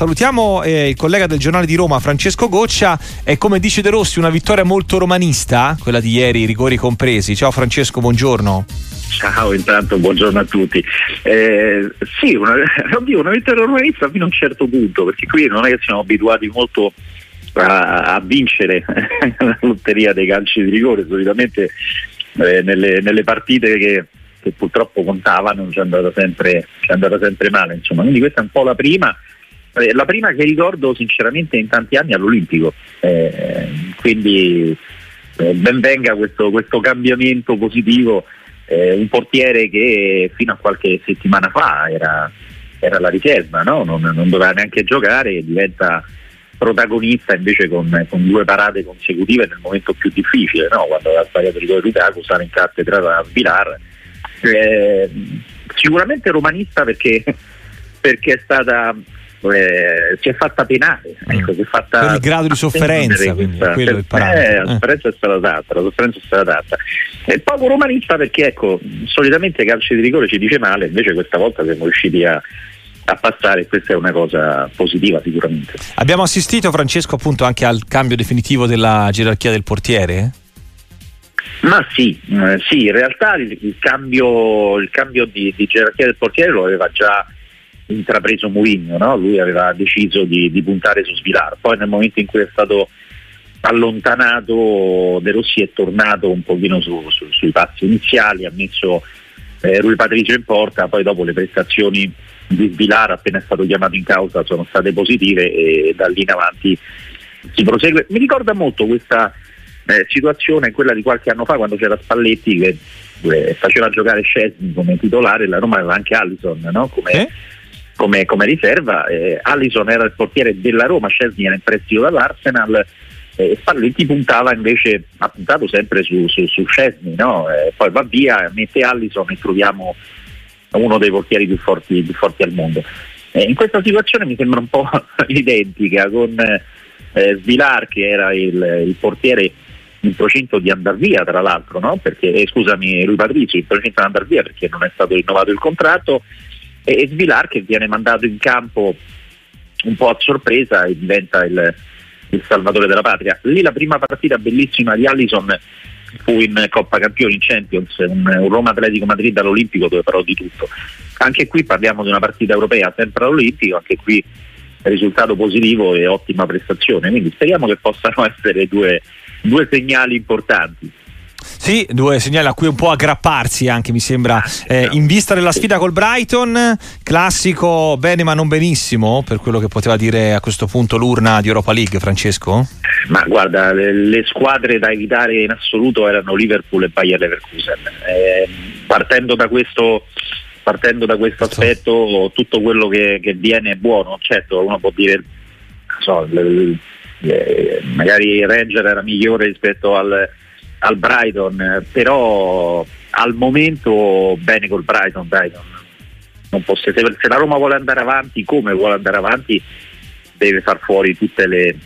salutiamo eh, il collega del giornale di Roma, Francesco Goccia. E come dice De Rossi, una vittoria molto romanista, quella di ieri, rigori compresi. Ciao Francesco, buongiorno. Ciao, intanto buongiorno a tutti. Eh, sì, una, oddio, una vittoria romanista fino a un certo punto, perché qui non è che siamo abituati molto a, a vincere la lotteria dei calci di rigore, solitamente eh, nelle, nelle, partite che, che, purtroppo contavano ci è andata sempre, male. Insomma. Quindi questa è un po' la prima. La prima che ricordo sinceramente in tanti anni all'Olimpico, eh, quindi eh, ben venga questo, questo cambiamento positivo, eh, un portiere che fino a qualche settimana fa era, era la riserva, no? non, non, doveva neanche giocare diventa protagonista invece con, con, due parate consecutive nel momento più difficile, no? quando aveva sbagliato il rigore Lukaku, stava in cattedra a Vilar. Eh, sicuramente romanista perché, perché è stata eh, si è fatta penare mm. ecco, si è fatta per il grado di sofferenza quindi, questa, quello per, eh, la sofferenza è stata data la sofferenza è stata data è poco romanista perché ecco solitamente calci di rigore ci dice male invece questa volta siamo riusciti a, a passare questa è una cosa positiva sicuramente. Abbiamo assistito Francesco appunto anche al cambio definitivo della gerarchia del portiere? Ma sì, eh, sì in realtà il, il cambio, il cambio di, di, gerarchia del portiere lo aveva già intrapreso Mourinho, no? lui aveva deciso di, di, puntare su Svilar, poi nel momento in cui è stato allontanato De Rossi è tornato un pochino su, su, sui passi iniziali, ha messo eh, Rui Patricio in porta, poi dopo le prestazioni di Svilar appena è stato chiamato in causa sono state positive e da lì in avanti si prosegue. Mi ricorda molto questa eh, situazione, quella di qualche anno fa quando c'era Spalletti che eh, faceva giocare Scesni come titolare, la Roma aveva anche Allison no? come, eh? Come, come, riserva. Eh, Allison era il portiere della Roma, Scesni era in prestito dall'Arsenal. Eh, Spalletti puntava invece, ha puntato sempre su, su, su Scesni, no? Eh, poi va via, mette Allison e troviamo uno dei portieri più forti, più forti al mondo. Eh, in questa situazione mi sembra un po' identica con eh, Svilar che era il, il, portiere in procinto di andar via tra l'altro, no? perché, eh, scusami lui Patricio in procinto di andar via perché non è stato rinnovato il contratto e, e Svilar che viene mandato in campo un po' a sorpresa e diventa il, il salvatore della patria. Lì la prima partita bellissima di Allison fu in Coppa Campioni, in Champions, un, un Roma Atletico Madrid all'Olimpico dove parlò di tutto. Anche qui parliamo di una partita europea sempre all'Olimpico, anche qui risultato positivo e ottima prestazione, quindi speriamo che possano essere due, due segnali importanti. Sì, due segnali a cui un po' aggrapparsi anche mi sembra eh, in vista della sfida col Brighton, classico bene ma non benissimo per quello che poteva dire a questo punto l'urna di Europa League, Francesco? Ma guarda, le, le squadre da evitare in assoluto erano Liverpool e Bayer Leverkusen. Eh, partendo da questo partendo da questo aspetto tutto quello che, che, viene è buono, certo uno può dire so, le, le, magari il Ranger era migliore rispetto al, al Brighton, però al momento bene col Brighton, Brighton. Se, se, la Roma vuole andare avanti, come vuole andare avanti, deve far fuori tutte le,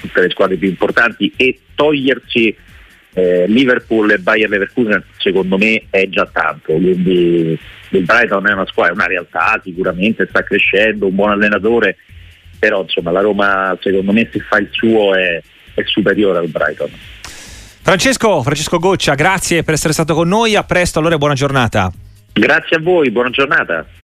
tutte le squadre più importanti e togliersi eh, Liverpool e Bayern Leverkusen secondo me è già tanto, quindi il Brighton è una squadra, è una realtà sicuramente, sta crescendo, un buon allenatore, però insomma la Roma secondo me se fa il suo è, è superiore al Brighton. Francesco, Francesco Goccia, grazie per essere stato con noi, a presto allora buona giornata. Grazie a voi, buona giornata.